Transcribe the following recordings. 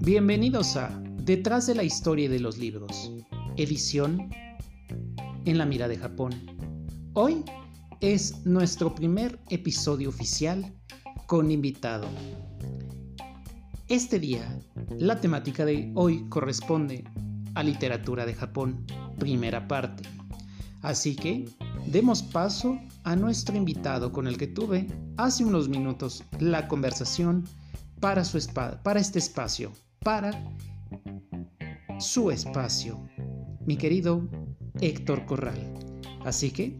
Bienvenidos a Detrás de la historia de los libros, edición en la mira de Japón. Hoy es nuestro primer episodio oficial con invitado. Este día, la temática de hoy corresponde a literatura de Japón, primera parte. Así que demos paso nuestro invitado con el que tuve hace unos minutos la conversación para, su para este espacio para su espacio, mi querido Héctor Corral. Así que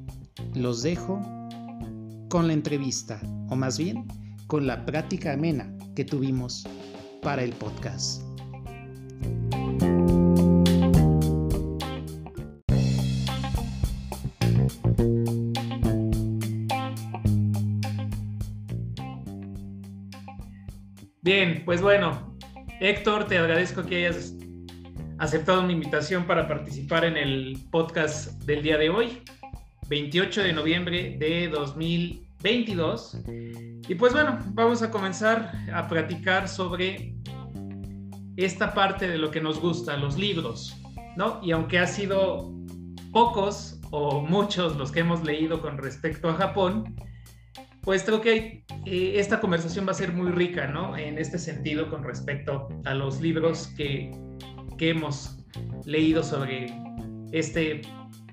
los dejo con la entrevista, o más bien con la práctica amena que tuvimos para el podcast. Bien, pues bueno, Héctor, te agradezco que hayas aceptado mi invitación para participar en el podcast del día de hoy, 28 de noviembre de 2022. Y pues bueno, vamos a comenzar a platicar sobre esta parte de lo que nos gusta, los libros, ¿no? Y aunque ha sido pocos o muchos los que hemos leído con respecto a Japón, pues creo que eh, esta conversación va a ser muy rica, ¿no? En este sentido, con respecto a los libros que, que hemos leído sobre este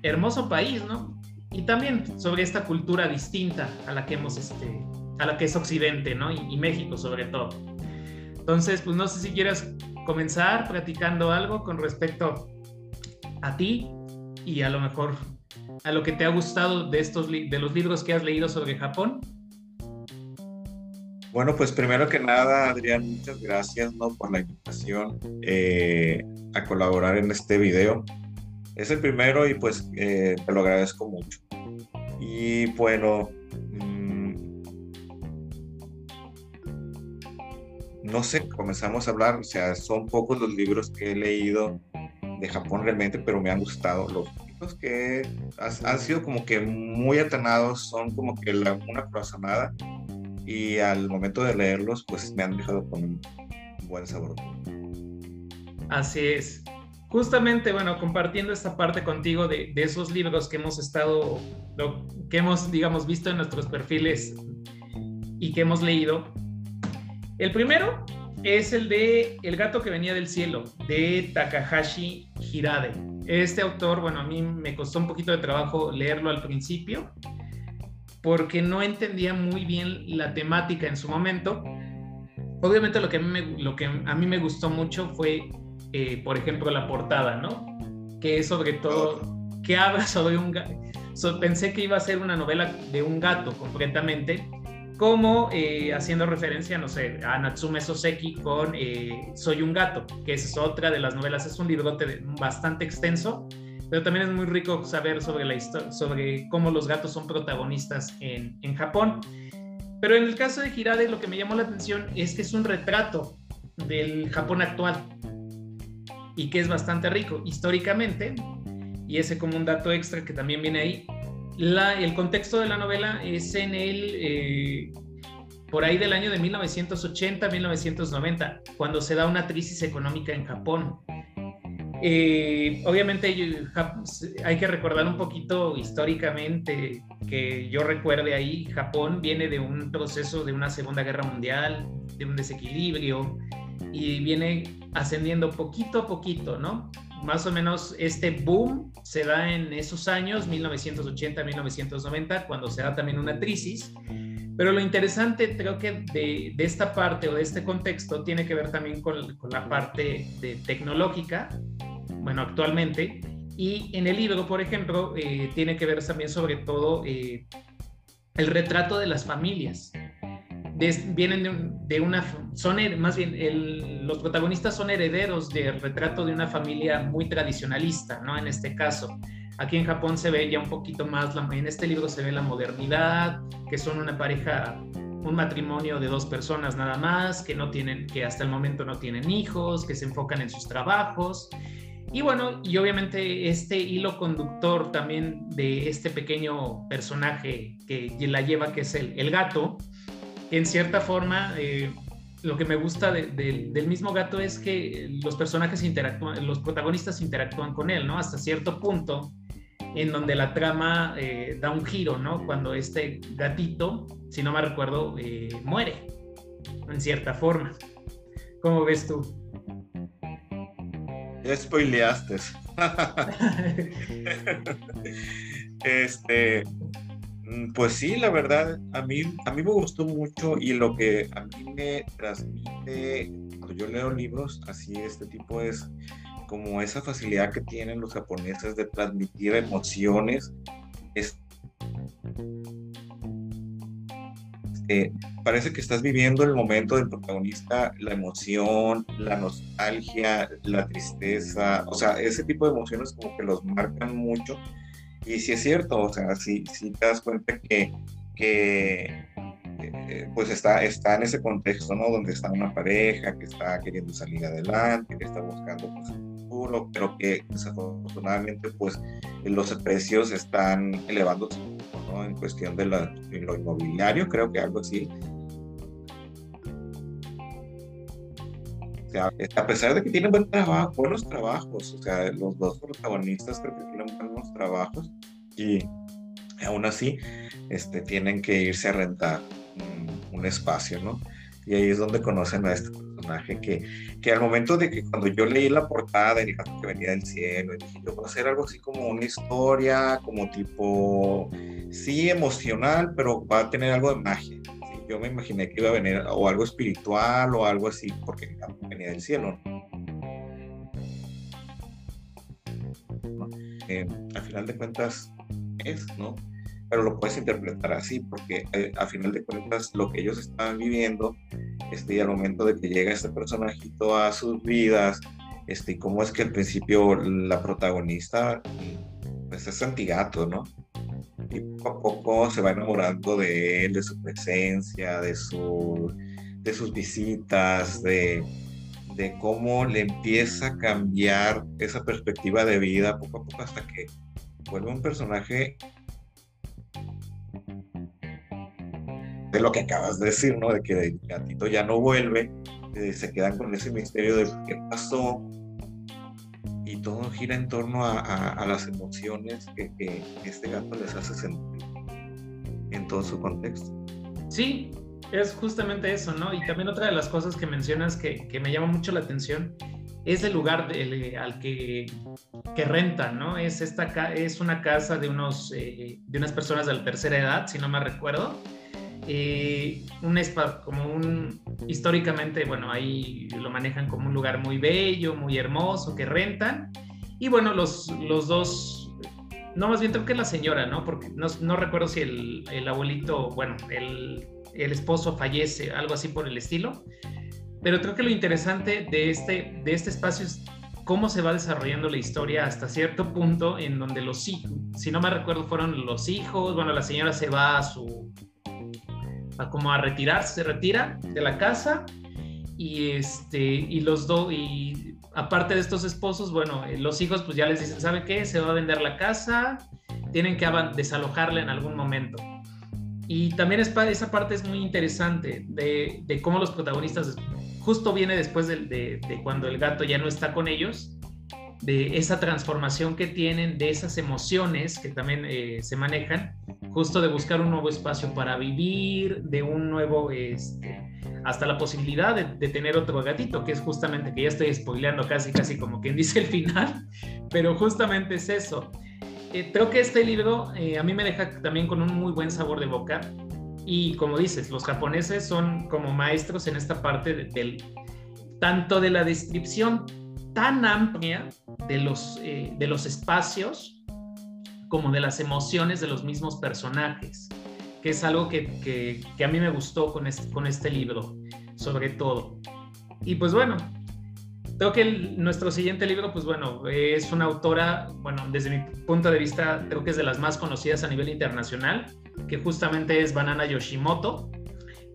hermoso país, ¿no? Y también sobre esta cultura distinta a la que hemos, este, a la que es Occidente, ¿no? Y, y México sobre todo. Entonces, pues no sé si quieras comenzar platicando algo con respecto a ti y a lo mejor a lo que te ha gustado de estos de los libros que has leído sobre Japón. Bueno, pues primero que nada, Adrián, muchas gracias ¿no? por la invitación eh, a colaborar en este video. Es el primero y pues eh, te lo agradezco mucho. Y bueno, mm, no sé, comenzamos a hablar, o sea, son pocos los libros que he leído de Japón realmente, pero me han gustado. Los libros que han sido como que muy atanados, son como que la, una corazonada y al momento de leerlos, pues me han dejado con un buen sabor. Así es. Justamente, bueno, compartiendo esta parte contigo de, de esos libros que hemos estado, lo, que hemos, digamos, visto en nuestros perfiles y que hemos leído. El primero es el de El gato que venía del cielo, de Takahashi Hirade. Este autor, bueno, a mí me costó un poquito de trabajo leerlo al principio, porque no entendía muy bien la temática en su momento. Obviamente lo que a mí me, lo que a mí me gustó mucho fue, eh, por ejemplo, la portada, ¿no? Que es sobre todo, que habla sobre un gato. pensé que iba a ser una novela de un gato completamente, como eh, haciendo referencia, no sé, a Natsume Soseki con eh, Soy un gato, que es otra de las novelas, es un librote bastante extenso, pero también es muy rico saber sobre la sobre cómo los gatos son protagonistas en, en Japón. Pero en el caso de Hirade lo que me llamó la atención es que es un retrato del Japón actual y que es bastante rico históricamente, y ese como un dato extra que también viene ahí, la, el contexto de la novela es en el, eh, por ahí del año de 1980-1990, cuando se da una crisis económica en Japón. Eh, obviamente hay que recordar un poquito históricamente que yo recuerde ahí, Japón viene de un proceso de una Segunda Guerra Mundial, de un desequilibrio y viene ascendiendo poquito a poquito, ¿no? Más o menos este boom se da en esos años, 1980-1990, cuando se da también una crisis. Pero lo interesante creo que de, de, esta parte o de este contexto tiene que ver también con, con la parte de tecnológica bueno, actualmente. Y en el libro, por ejemplo, eh, tiene que ver también sobre todo eh, el retrato de las familias. vienen de, una, son más bien, los protagonistas son herederos del retrato de una familia muy tradicionalista, ¿no? En este caso. Aquí en Japón se ve ya un poquito más, en este libro se ve la modernidad, que son una pareja un matrimonio de dos personas nada más, que no tienen, que hasta el momento no tienen hijos, que se enfocan en sus trabajos y bueno, y obviamente este hilo conductor también de este pequeño personaje que la lleva, que es el, el gato, en cierta forma eh, lo que me gusta del mismo gato es que los personajes interactúan, los protagonistas interactúan con él, ¿no? Hasta cierto punto en donde la trama eh, da un giro, ¿no? Cuando este gatito, si no me recuerdo, eh, muere, en cierta forma. ¿Cómo ves tú? Ya spoileaste. este, pues sí, la verdad, a mí, a mí me gustó mucho y lo que a mí me transmite cuando yo leo libros así, este tipo es como esa facilidad que tienen los japoneses de transmitir emociones. Es, este, parece que estás viviendo el momento del protagonista, la emoción, la nostalgia, la tristeza, o sea, ese tipo de emociones como que los marcan mucho. Y si es cierto, o sea, si, si te das cuenta que, que eh, pues está, está en ese contexto, ¿no? Donde está una pareja que está queriendo salir adelante, que está buscando pues, pero que desafortunadamente pues los precios están elevándose en cuestión de, lo inmobiliario, creo que algo así. A pesar de que tienen buenos trabajos, o sea, los dos protagonistas creo que tienen buenos trabajos y aún así este, tienen que irse a rentar un, un espacio, ¿no? Y ahí es donde conocen a este que, que al momento de que cuando yo leí la portada y gato que venía del cielo, dije, yo voy a hacer algo así como una historia, como tipo, sí, emocional, pero va a tener algo de magia. Yo me imaginé que iba a venir o algo espiritual o algo así, porque el venía del cielo. Eh, al final de cuentas es, ¿no? Pero lo puedes interpretar así, porque eh, a final de cuentas lo que ellos estaban viviendo, este, y al momento de que llega este personajito a sus vidas, este, y cómo es que al principio la protagonista, pues es antigato, ¿no? Y poco a poco se va enamorando de él, de su presencia, de, su, de sus visitas, de, de cómo le empieza a cambiar esa perspectiva de vida poco a poco hasta que vuelve un personaje de lo que acabas de decir, ¿no? De que el gatito ya no vuelve, eh, se quedan con ese misterio de qué pasó y todo gira en torno a, las emociones que, este gato les hace sentir en todo su contexto. Sí, es justamente eso, ¿no? Y también otra de las cosas que mencionas que, me llama mucho la atención es el lugar al que, que rentan, ¿no? Es, esta, es una casa de, unos, eh, de unas personas de la tercera edad, si no me recuerdo, eh, un spa como un, históricamente, bueno, ahí lo manejan como un lugar muy bello, muy hermoso, que rentan. Y bueno, los, los dos, no, más bien creo que la señora, ¿no? Porque no, no recuerdo si el, el, abuelito, bueno, el, el esposo fallece, algo así por el estilo. Pero creo que lo interesante de este, de este espacio es cómo se va desarrollando la historia hasta cierto punto en donde los hijos, si no me recuerdo, fueron los hijos, bueno, la señora se va a su, a como a retirarse, se retira de la casa y este y los dos y aparte de estos esposos, bueno, eh, los hijos pues ya les dicen, ¿sabe qué? Se va a vender la casa, tienen que desalojarla en algún momento. Y también es, esa parte es muy interesante de, cómo los protagonistas, justo viene después de, de, cuando el gato ya no está con ellos, de esa transformación que tienen, de esas emociones que también eh, se manejan, justo de buscar un nuevo espacio para vivir, de un nuevo, este, hasta la posibilidad de, tener otro gatito, que es justamente, que ya estoy spoileando casi, casi como quien dice el final, pero justamente es eso. Eh, creo que este libro eh, a mí me deja también con un muy buen sabor de boca y como dices, los japoneses son como maestros en esta parte del, tanto de la descripción tan amplia de los, eh, de los espacios como de las emociones de los mismos personajes, que es algo que, que, a mí me gustó con este, con este libro, sobre todo. Y pues bueno, creo que nuestro siguiente libro, pues bueno, es una autora, bueno, desde mi punto de vista, creo que es de las más conocidas a nivel internacional, que justamente es Banana Yoshimoto.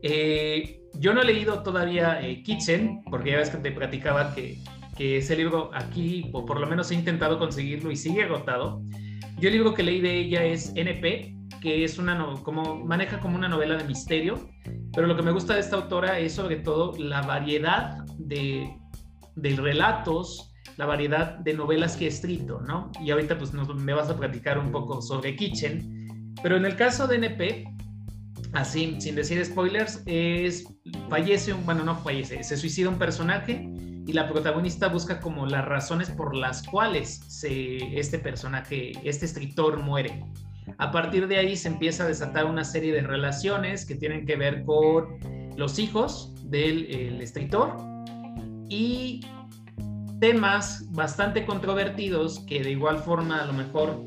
Eh, yo no he leído todavía eh, Kitchen, porque ya ves que te platicaba que que ese libro aquí, o por lo menos he intentado conseguirlo y sigue agotado. Yo el libro que leí de ella es NP, que es una, como, maneja como una novela de misterio, pero lo que me gusta de esta autora es sobre todo la variedad de, de relatos, la variedad de novelas que he escrito, ¿no? Y ahorita pues me vas a platicar un poco sobre Kitchen, pero en el caso de NP, así, sin decir spoilers, es, fallece, un, bueno, no fallece, se suicida un personaje y la protagonista busca como las razones por las cuales se, este personaje, este escritor muere. A partir de ahí se empieza a desatar una serie de relaciones que tienen que ver con los hijos del escritor y temas bastante controvertidos que de igual forma a lo mejor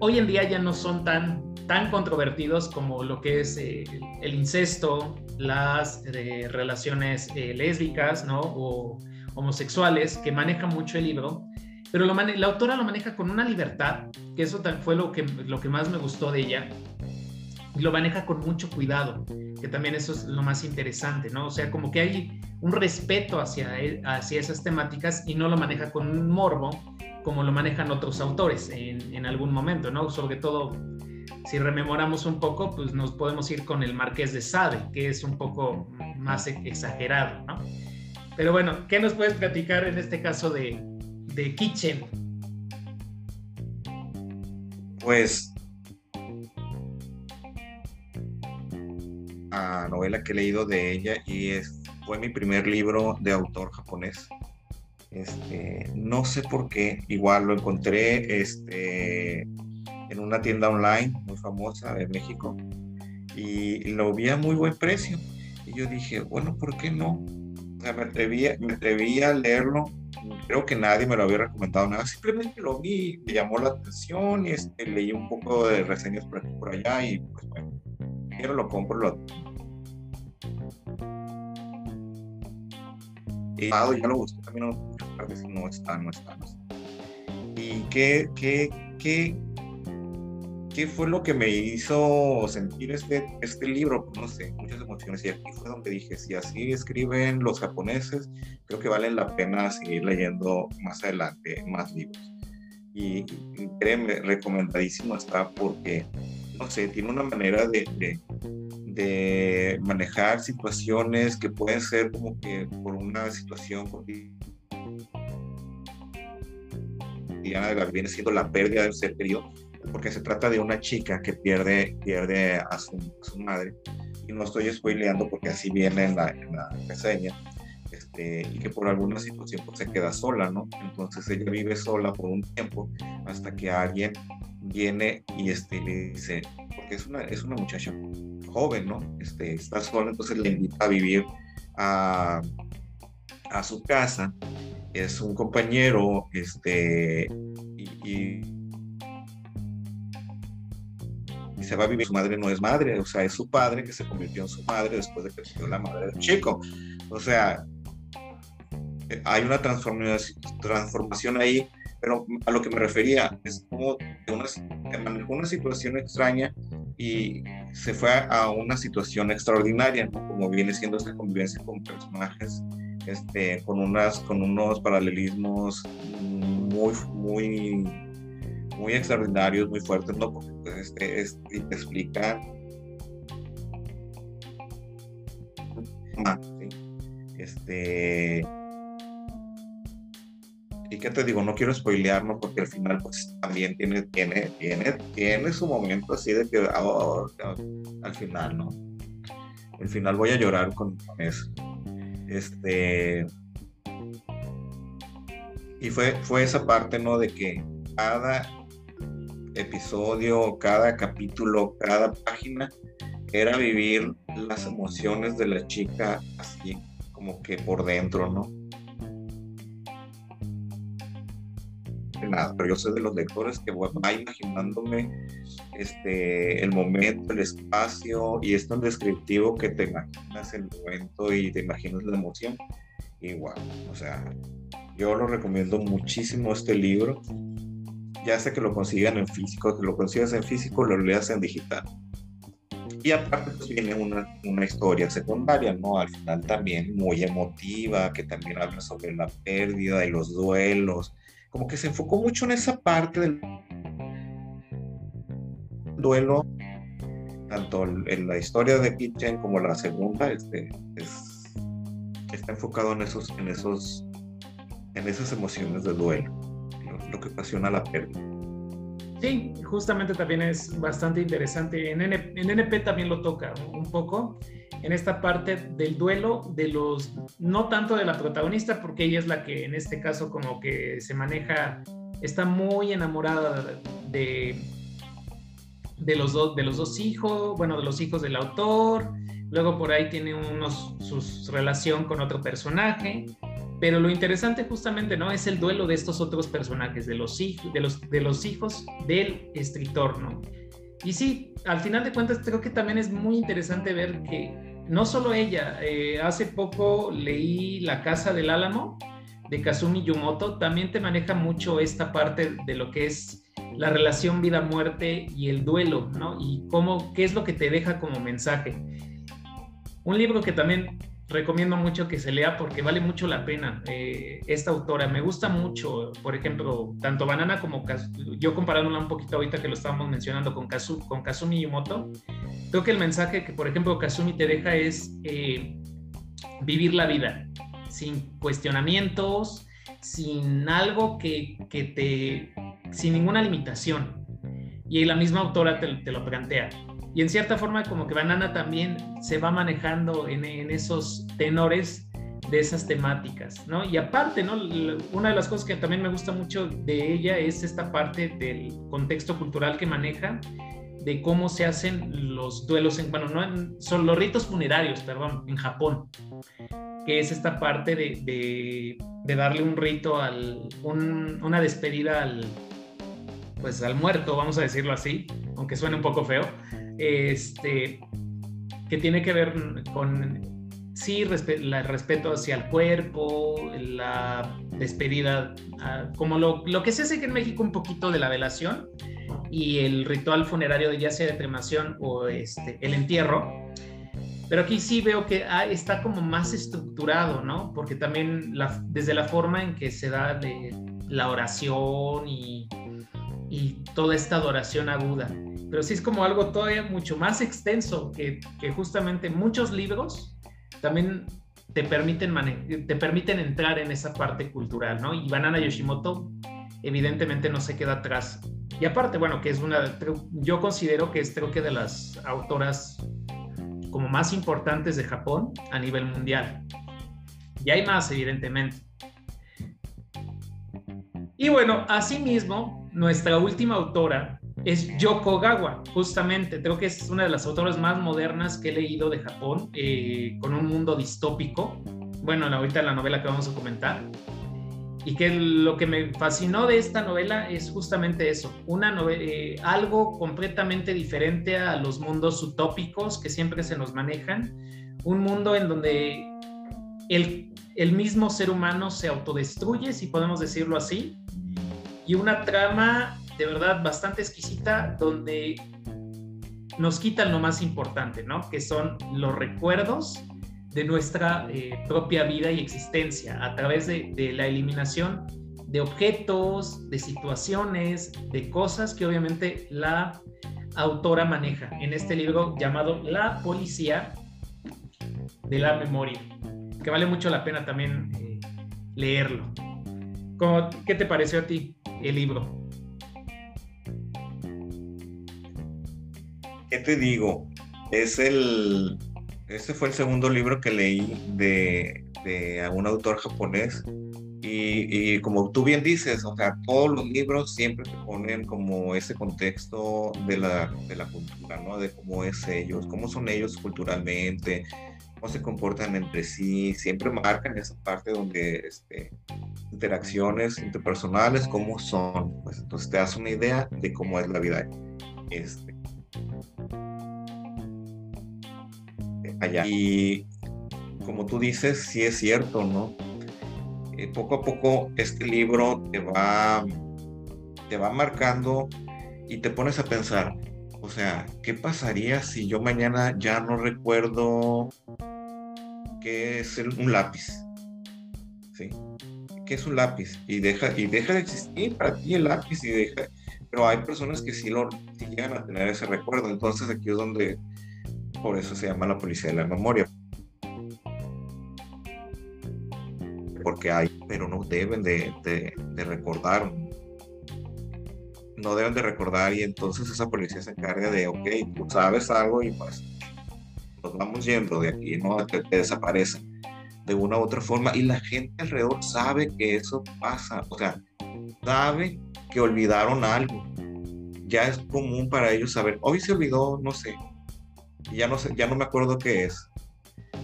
hoy en día ya no son tan, tan controvertidos como lo que es eh, el incesto, las eh, relaciones eh, lésbicas ¿no? o homosexuales que maneja mucho el libro, pero la autora lo maneja con una libertad, que eso fue lo que, lo que más me gustó de ella, y lo maneja con mucho cuidado, que también eso es lo más interesante, ¿no? O sea, como que hay un respeto hacia, hacia esas temáticas y no lo maneja con un morbo como lo manejan otros autores en, en algún momento, ¿no? Sobre todo, si rememoramos un poco, pues nos podemos ir con el Marqués de Sade, que es un poco más exagerado, ¿no? Pero bueno, ¿qué nos puedes platicar en este caso de, de Kitchen? Pues a novela que he leído de ella y es, fue mi primer libro de autor japonés. Este, no sé por qué, igual lo encontré este, en una tienda online muy famosa de México y lo vi a muy buen precio. Y yo dije, bueno, ¿por qué no? O sea, me atreví, me atreví a leerlo creo que nadie me lo había recomendado nada, simplemente lo vi, me llamó la atención y este, leí un poco de reseñas por aquí por allá y pues bueno, quiero lo compro, lo... Y ya lo busqué también, no está, no está, no está. ¿Y qué, qué, qué, ¿qué fue lo que me hizo sentir este, este libro? No sé, muchas emociones. Y aquí fue donde dije, si así escriben los japoneses, creo que vale la pena seguir leyendo más adelante más libros. Y, créeme, recomendadísimo está porque, no sé, tiene una manera de, de, de manejar situaciones que pueden ser como que por una situación cotidiana de la viene siendo la pérdida del ser querido porque se trata de una chica que pierde, pierde a, su, madre, y no estoy spoileando porque así viene en la, en la reseña, este, y que por alguna situación pues, se queda sola, ¿no? Entonces ella vive sola por un tiempo hasta que alguien viene y este, le dice, porque es una, es una muchacha joven, ¿no? Este, está sola, entonces le invita a vivir a, a su casa, es un compañero, este, y se va a vivir, su madre no es madre, o sea, es su padre que se convirtió en su madre después de que se la madre del chico. O sea, hay una transformación, ahí, pero a lo que me refería es como una, manejó una situación extraña y se fue a una situación extraordinaria, como viene siendo esta convivencia con personajes este, con, unas, con unos paralelismos muy, muy muy extraordinarios, muy fuertes, ¿no? Porque pues, este, este, te explica Este. Y qué te digo, no quiero spoilear, ¿no? Porque al final, pues también tiene, tiene, tiene, tiene su momento así de que oh, al final, ¿no? Al final voy a llorar con, con eso. Este. Y fue, fue esa parte, ¿no? De que cada episodio, cada capítulo, cada página, era vivir las emociones de la chica así como que por dentro, ¿no? Nada, pero yo soy de los lectores que va imaginándome este, el momento, el espacio, y es tan descriptivo que te imaginas el momento y te imaginas la emoción. Igual, o sea, yo lo recomiendo muchísimo este libro ya sea que lo consigan en físico, que lo consigas en físico, lo leas en digital. Y aparte pues viene una, una, historia secundaria, ¿no? Al final también muy emotiva, que también habla sobre la pérdida y los duelos. Como que se enfocó mucho en esa parte del duelo tanto en la historia de Kitchen como la segunda, este, está enfocado en esos, en esos, en esas emociones de duelo, lo, que ocasiona la pérdida. Sí, justamente también es bastante interesante. En, en NP también lo toca un poco en esta parte del duelo de los, no tanto de la protagonista, porque ella es la que en este caso como que se maneja, está muy enamorada de, de, los, dos de los dos hijos, bueno, de los hijos del autor, luego por ahí tiene unos, su relación con otro personaje, pero lo interesante justamente, ¿no? Es el duelo de estos otros personajes, de los, de los, de los hijos del escritor, ¿no? Y sí, al final de cuentas creo que también es muy interesante ver que no solo ella, eh, hace poco leí La Casa del Álamo de Kazumi Yumoto, también te maneja mucho esta parte de lo que es la relación vida-muerte y el duelo, ¿no? Y cómo, qué es lo que te deja como mensaje. Un libro que también recomiendo mucho que se lea porque vale mucho la pena. Eh, esta autora me gusta mucho, por ejemplo, tanto Banana como yo comparándola un poquito ahorita que lo estábamos mencionando con, Kazu, con Kazumi Yumoto, creo que el mensaje que, por ejemplo, Kazumi te deja es eh, vivir la vida sin cuestionamientos, sin algo que, que, te, sin ninguna limitación. Y la misma autora te, te lo plantea y en cierta forma como que Banana también se va manejando en, esos tenores de esas temáticas, ¿no? Y aparte, ¿no? Una de las cosas que también me gusta mucho de ella es esta parte del contexto cultural que maneja, de cómo se hacen los duelos, en, bueno, no son los ritos funerarios, perdón, en Japón, que es esta parte de, darle un rito, al, una despedida al, pues al muerto, vamos a decirlo así, aunque suene un poco feo, este, que tiene que ver con, sí, el respeto hacia el cuerpo, la despedida, ah, como lo, lo, que se hace en México un poquito de la velación y el ritual funerario de ya sea de cremación o este, el entierro. Pero aquí sí veo que ah, está como más estructurado, ¿no? Porque también la, desde la forma en que se da la oración y, y toda esta adoración aguda pero sí es como algo todavía mucho más extenso que, que justamente muchos libros también te permiten, te permiten entrar en esa parte cultural, ¿no? Y Banana Yoshimoto evidentemente no se queda atrás. Y aparte, bueno, que es una, yo considero que es creo que de las autoras como más importantes de Japón a nivel mundial. Y hay más, evidentemente. Y bueno, asimismo, nuestra última autora es Yoko Gawa, justamente. Creo que es una de las autoras más modernas que he leído de Japón, eh, con un mundo distópico. Bueno, ahorita la novela que vamos a comentar. Y que lo que me fascinó de esta novela es justamente eso, una novela, eh, algo completamente diferente a los mundos utópicos que siempre se nos manejan. Un mundo en donde el, el mismo ser humano se autodestruye, si podemos decirlo así, y una trama de verdad bastante exquisita donde nos quitan lo más importante, ¿no? Que son los recuerdos de nuestra eh, propia vida y existencia a través de, la eliminación de objetos, de situaciones, de cosas que obviamente la autora maneja en este libro llamado La Policía de la Memoria, que vale mucho la pena también eh, leerlo. ¿Qué te pareció a ti el libro? ¿qué te digo? Es el, este fue el segundo libro que leí de, de un autor japonés y, y, como tú bien dices, o sea, todos los libros siempre te ponen como ese contexto de la, de la cultura, ¿no? De cómo es ellos, cómo son ellos culturalmente, cómo se comportan entre sí, siempre marcan esa parte donde este, interacciones interpersonales, cómo son, pues entonces te das una idea de cómo es la vida este. Y como tú dices, sí es cierto, ¿no? Eh, poco a poco este libro te va, te va marcando y te pones a pensar, o sea, ¿qué pasaría si yo mañana ya no recuerdo qué es un lápiz? ¿Sí? ¿Qué es un lápiz? Y deja, y deja de existir para ti el lápiz y deja, pero hay personas que sí, lo, llegan a tener ese recuerdo. Entonces aquí es donde, por eso se llama la policía de la memoria. Porque hay, pero no deben de, de recordar. No deben de recordar y entonces esa policía se encarga de, ok, tú sabes algo y pues nos vamos yendo de aquí, ¿no? Te desaparecen de una u otra forma y la gente alrededor sabe que eso pasa, o sea, sabe que olvidaron algo. Ya es común para ellos saber, hoy se olvidó, no sé, ya no sé, ya no me acuerdo qué es.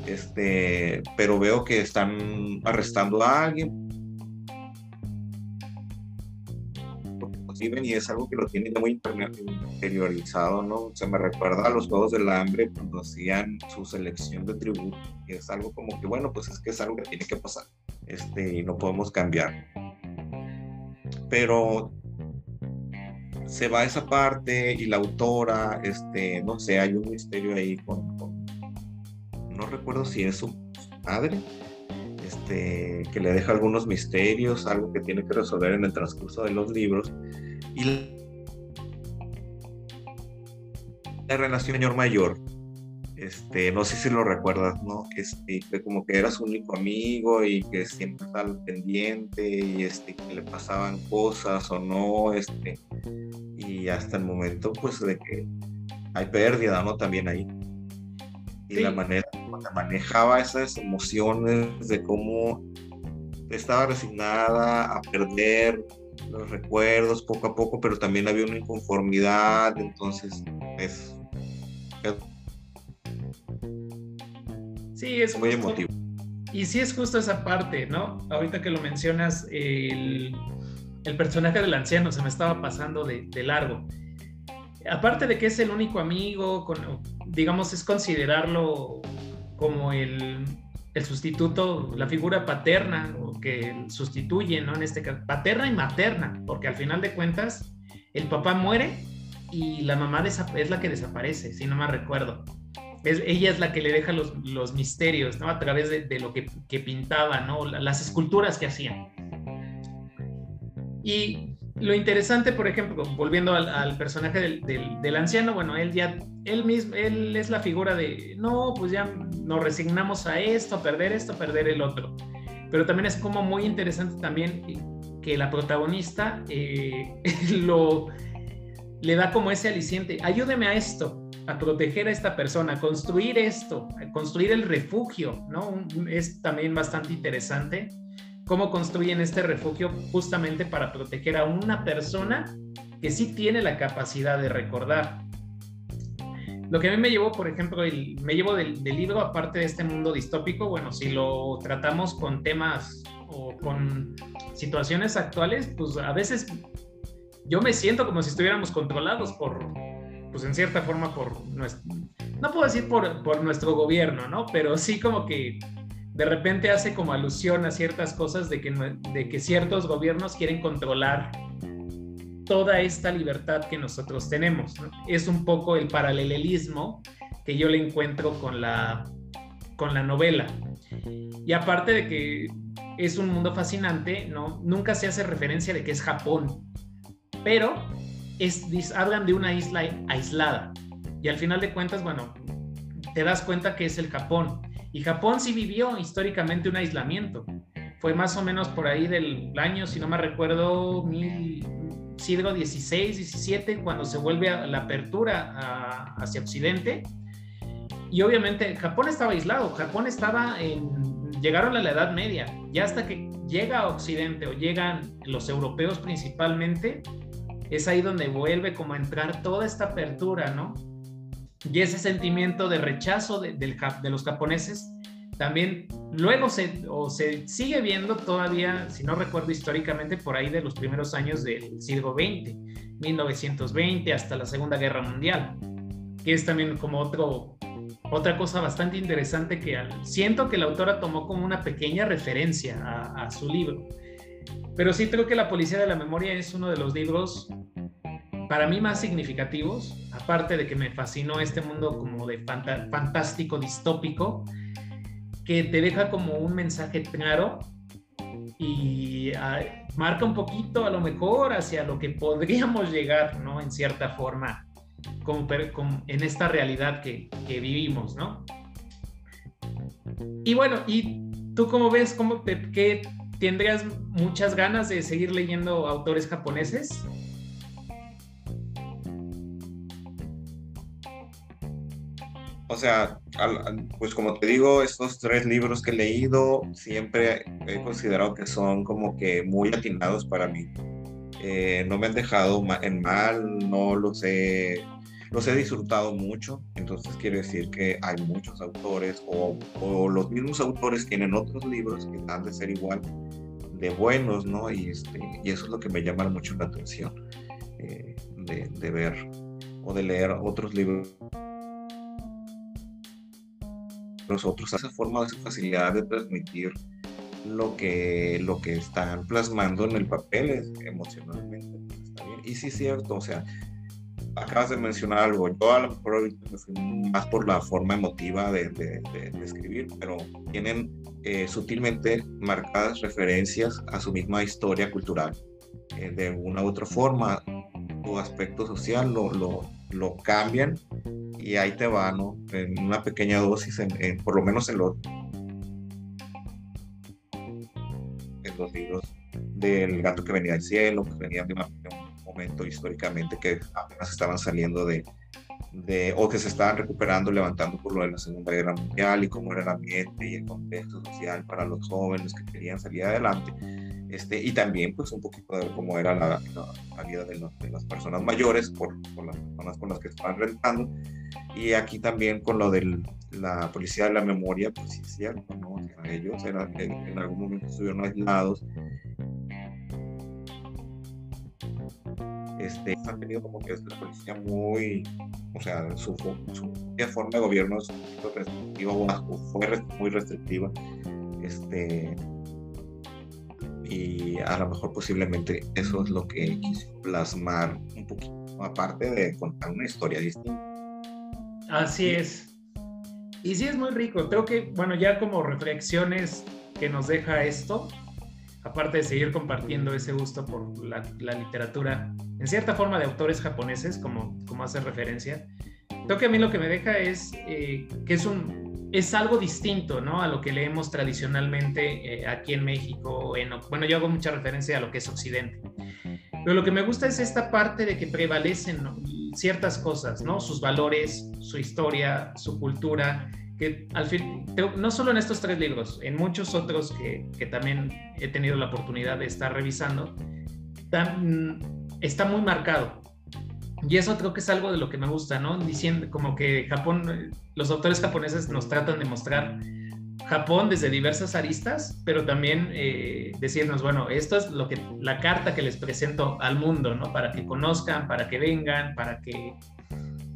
Este, pero veo que están arrestando a alguien, y es algo que lo tienen muy interiorizado, ¿no? Se me recuerda a los Juegos del Hambre cuando hacían su selección de tributo, y es algo como que, bueno, pues es que es algo que tiene que pasar, este, y no podemos cambiar. Pero se va esa parte y la autora, este, no sé, hay un misterio ahí con, con no recuerdo si es su padre, este, que le deja algunos misterios, algo que tiene que resolver en el transcurso de los libros, y la relación señor mayor, este, no sé si lo recuerdas, ¿no? Que, este, como que era su único amigo y que siempre estaba pendiente y este, que le pasaban cosas o no, este, y hasta el momento, pues, de que hay pérdida, ¿no? También ahí. Y la manera como manejaba esas emociones, de cómo estaba resignada a perder, los recuerdos poco a poco, pero también había una inconformidad, entonces es... sí, es muy emotivo. Y sí es justo esa parte, ¿no? Ahorita que lo mencionas, el, el personaje del anciano se me estaba pasando de, de, largo. Aparte de que es el único amigo, con, digamos, es considerarlo como el, el sustituto, la figura paterna o que sustituye, ¿no? En este caso, paterna y materna, porque al final de cuentas el papá muere y la mamá es la que desaparece, si no me recuerdo. Es, ella es la que le deja los, los misterios, ¿no? A través de, lo que, que, pintaba, ¿no? Las esculturas que hacía. Y lo interesante, por ejemplo, volviendo al, personaje del, anciano, bueno, él ya, él mismo, él es la figura de, no, pues ya nos resignamos a esto, a perder esto, a perder el otro. Pero también es como muy interesante también que la protagonista eh, lo, le da como ese aliciente, ayúdeme a esto, a proteger a esta persona, a construir esto, a construir el refugio, ¿no? Es también bastante interesante cómo construyen este refugio justamente para proteger a una persona que sí tiene la capacidad de recordar. Lo que a mí me llevó, por ejemplo, el, me llevo del, libro, aparte de este mundo distópico, bueno, si lo tratamos con temas o con situaciones actuales, pues a veces yo me siento como si estuviéramos controlados por, pues en cierta forma por nuestro, no puedo decir por, por nuestro gobierno, ¿no? Pero sí como que de repente hace como alusión a ciertas cosas de que, de que ciertos gobiernos quieren controlar toda esta libertad que nosotros tenemos. Es un poco el paralelismo que yo le encuentro con la, con la novela. Y aparte de que es un mundo fascinante, ¿no? nunca se hace referencia de que es Japón, pero es, hablan de una isla aislada. Y al final de cuentas, bueno, te das cuenta que es el Japón y Japón sí vivió históricamente un aislamiento. Fue más o menos por ahí del año, si no me recuerdo, mil, siglo XVI, XVII, cuando se vuelve a la apertura hacia Occidente. Y obviamente Japón estaba aislado, Japón estaba en, llegaron a la Edad Media, ya hasta que llega a Occidente o llegan los europeos principalmente, es ahí donde vuelve como a entrar toda esta apertura, ¿no? Y ese sentimiento de rechazo de, los japoneses también luego se, o se sigue viendo todavía, si no recuerdo históricamente, por ahí de los primeros años del siglo XX, 1920 hasta la Segunda Guerra Mundial, que es también como otro, otra cosa bastante interesante que siento que la autora tomó como una pequeña referencia a su libro. Pero sí creo que La Policía de la Memoria es uno de los libros para mí más significativos, aparte de que me fascinó este mundo como de fantástico, distópico, que te deja como un mensaje claro y ah, marca un poquito a lo mejor hacia lo que podríamos llegar, ¿no? En cierta forma, como, en esta realidad que, que, vivimos, ¿no? Y bueno, ¿y tú cómo ves? ¿Cómo ¿Qué tendrías muchas ganas de seguir leyendo autores japoneses? O sea, pues como te digo, estos tres libros que he leído siempre he considerado que son como que muy atinados para mí. Eh, no me han dejado en mal, no los he, los he disfrutado mucho, entonces quiere decir que hay muchos autores o, los mismos autores tienen otros libros que han de ser igual de buenos, ¿no? Y, este, y eso es lo que me llama mucho la atención eh, de, de ver o de leer otros libros nosotros, esa forma, esa facilidad de transmitir lo que, lo que están plasmando en el papel emocionalmente. Y sí es cierto, o sea, acabas de mencionar algo, yo a lo mejor me fui más por la forma emotiva de, de, escribir, pero tienen eh, sutilmente marcadas referencias a su misma historia cultural. Eh, de una u otra forma, su aspecto social lo, lo, lo cambian y ahí te va, ¿no? En una pequeña dosis, en, por lo menos en los, en los libros del gato que venía del cielo, que venían de, un momento históricamente que apenas estaban saliendo de, de, o que se estaban recuperando, levantando por lo de la Segunda Guerra Mundial y cómo era el ambiente y el contexto social para los jóvenes que querían salir adelante este, y también pues un poquito de cómo era la, la, vida de, de, las personas mayores por, por, las personas con las que estaban rentando. Y aquí también con lo de la policía de la memoria, pues sí cierto, ¿no? ellos eran, en, algún momento estuvieron aislados. Este, han tenido como que la policía muy, o sea, su, su forma de gobierno es muy restrictiva, o fue muy restrictiva. Este, y a lo mejor posiblemente eso es lo que quise plasmar un poquito, aparte de contar una historia distinta. Así es. Y sí es muy rico. Creo que, bueno, ya como reflexiones que nos deja esto, aparte de seguir compartiendo ese gusto por la, literatura, en cierta forma de autores japoneses, como, como hace referencia, creo que a mí lo que me deja es eh, que es un, es algo distinto, ¿no? A lo que leemos tradicionalmente eh, aquí en México. En, bueno, yo hago mucha referencia a lo que es Occidente. Pero lo que me gusta es esta parte de que prevalecen ciertas cosas, ¿no? Sus valores, su historia, su cultura, que al fin, no solo en estos tres libros, en muchos otros que, que también he tenido la oportunidad de estar revisando, está muy marcado. Y eso creo que es algo de lo que me gusta, ¿no? Diciendo como que Japón, los autores japoneses nos tratan de mostrar Japón desde diversas aristas, pero también eh, decirnos, bueno, esto es lo que la carta que les presento al mundo, ¿no? Para que conozcan, para que vengan, para que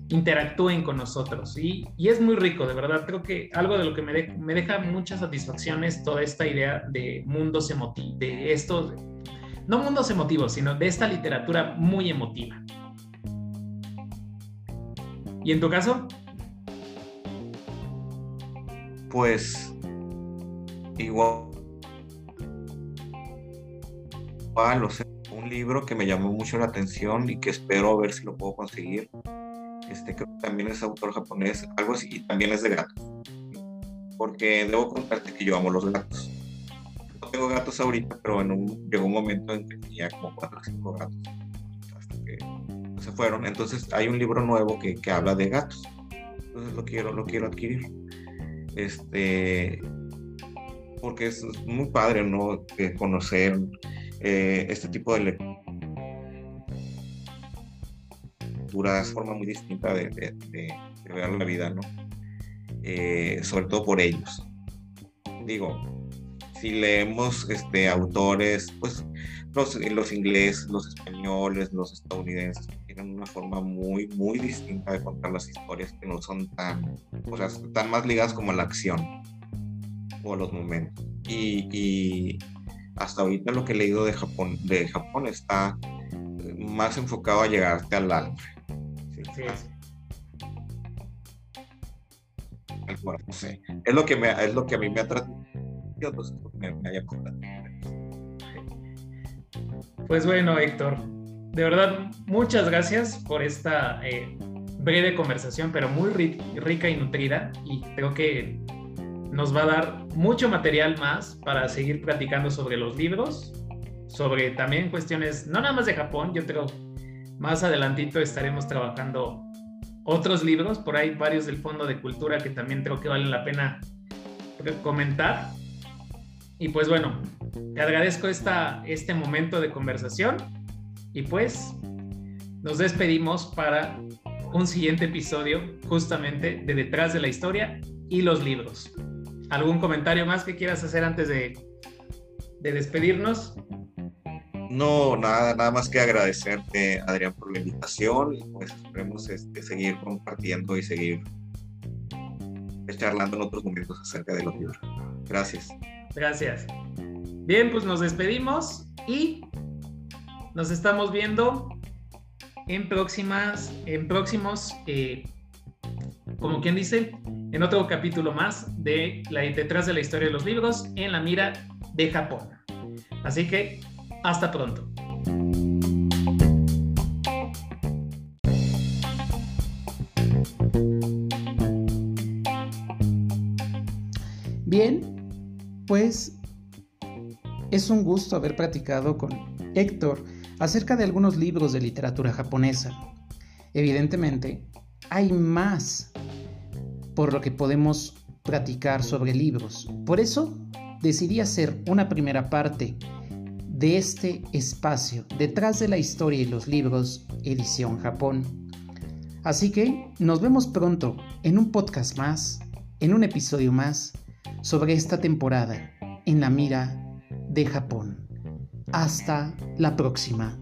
interactúen con nosotros. Y, y es muy rico, de verdad. Creo que algo de lo que me, me deja muchas satisfacciones toda esta idea de mundos emotivos, de estos, no mundos emotivos, sino de esta literatura muy emotiva. ¿Y en tu caso? Pues igual, igual un libro que me llamó mucho la atención y que espero ver si lo puedo conseguir. Este creo que también es autor japonés, algo así, y también es de gatos. Porque debo contarte que yo amo los gatos. Tengo gatos ahorita, pero en un, llegó un momento en que tenía como 4 o 5 gatos se fueron. Entonces hay un libro nuevo que, que habla de gatos. Entonces lo quiero, lo quiero adquirir. Este, porque es muy padre, ¿no? conocer eh, este tipo de lecturas, forma muy distinta de, de, ver la vida, ¿no? Eh, sobre todo por ellos. Digo, si leemos este, autores, pues los, los ingleses, los españoles, los estadounidenses, tienen una forma muy, muy distinta de contar las historias que no son tan, o sea, están más ligadas como a la acción o a los momentos. Y, y hasta ahorita lo que he leído de Japón, de Japón está más enfocado a llegarte al alma. Sí, sí. Es lo que me, es lo que a mí me ha tratado. Me, me haya Pues bueno, Héctor, de verdad, muchas gracias por esta eh, breve conversación, pero muy rica y nutrida. Y creo que nos va a dar mucho material más para seguir platicando sobre los libros, sobre también cuestiones, no nada más de Japón, yo creo más adelantito estaremos trabajando otros libros, por ahí varios del Fondo de Cultura que también creo que valen la pena comentar. Y pues bueno, te agradezco esta, este momento de conversación y pues nos despedimos para un siguiente episodio justamente de Detrás de la Historia y los libros. ¿Algún comentario más que quieras hacer antes de, de despedirnos? No, nada, nada más que agradecerte, Adrián, por la invitación y pues esperemos este, seguir compartiendo y seguir charlando en otros momentos acerca de los libros. Gracias. Gracias. Bien, pues nos despedimos y nos estamos viendo en próximas, en próximos, eh, como quien dice, en otro capítulo más de la detrás de la historia de los libros en la mira de Japón. Así que hasta pronto. Pues es un gusto haber platicado con Héctor acerca de algunos libros de literatura japonesa. Evidentemente, hay más por lo que podemos platicar sobre libros. Por eso decidí hacer una primera parte de este espacio detrás de la historia y los libros, edición Japón. Así que nos vemos pronto en un podcast más, en un episodio más sobre esta temporada en la mira de Japón. Hasta la próxima.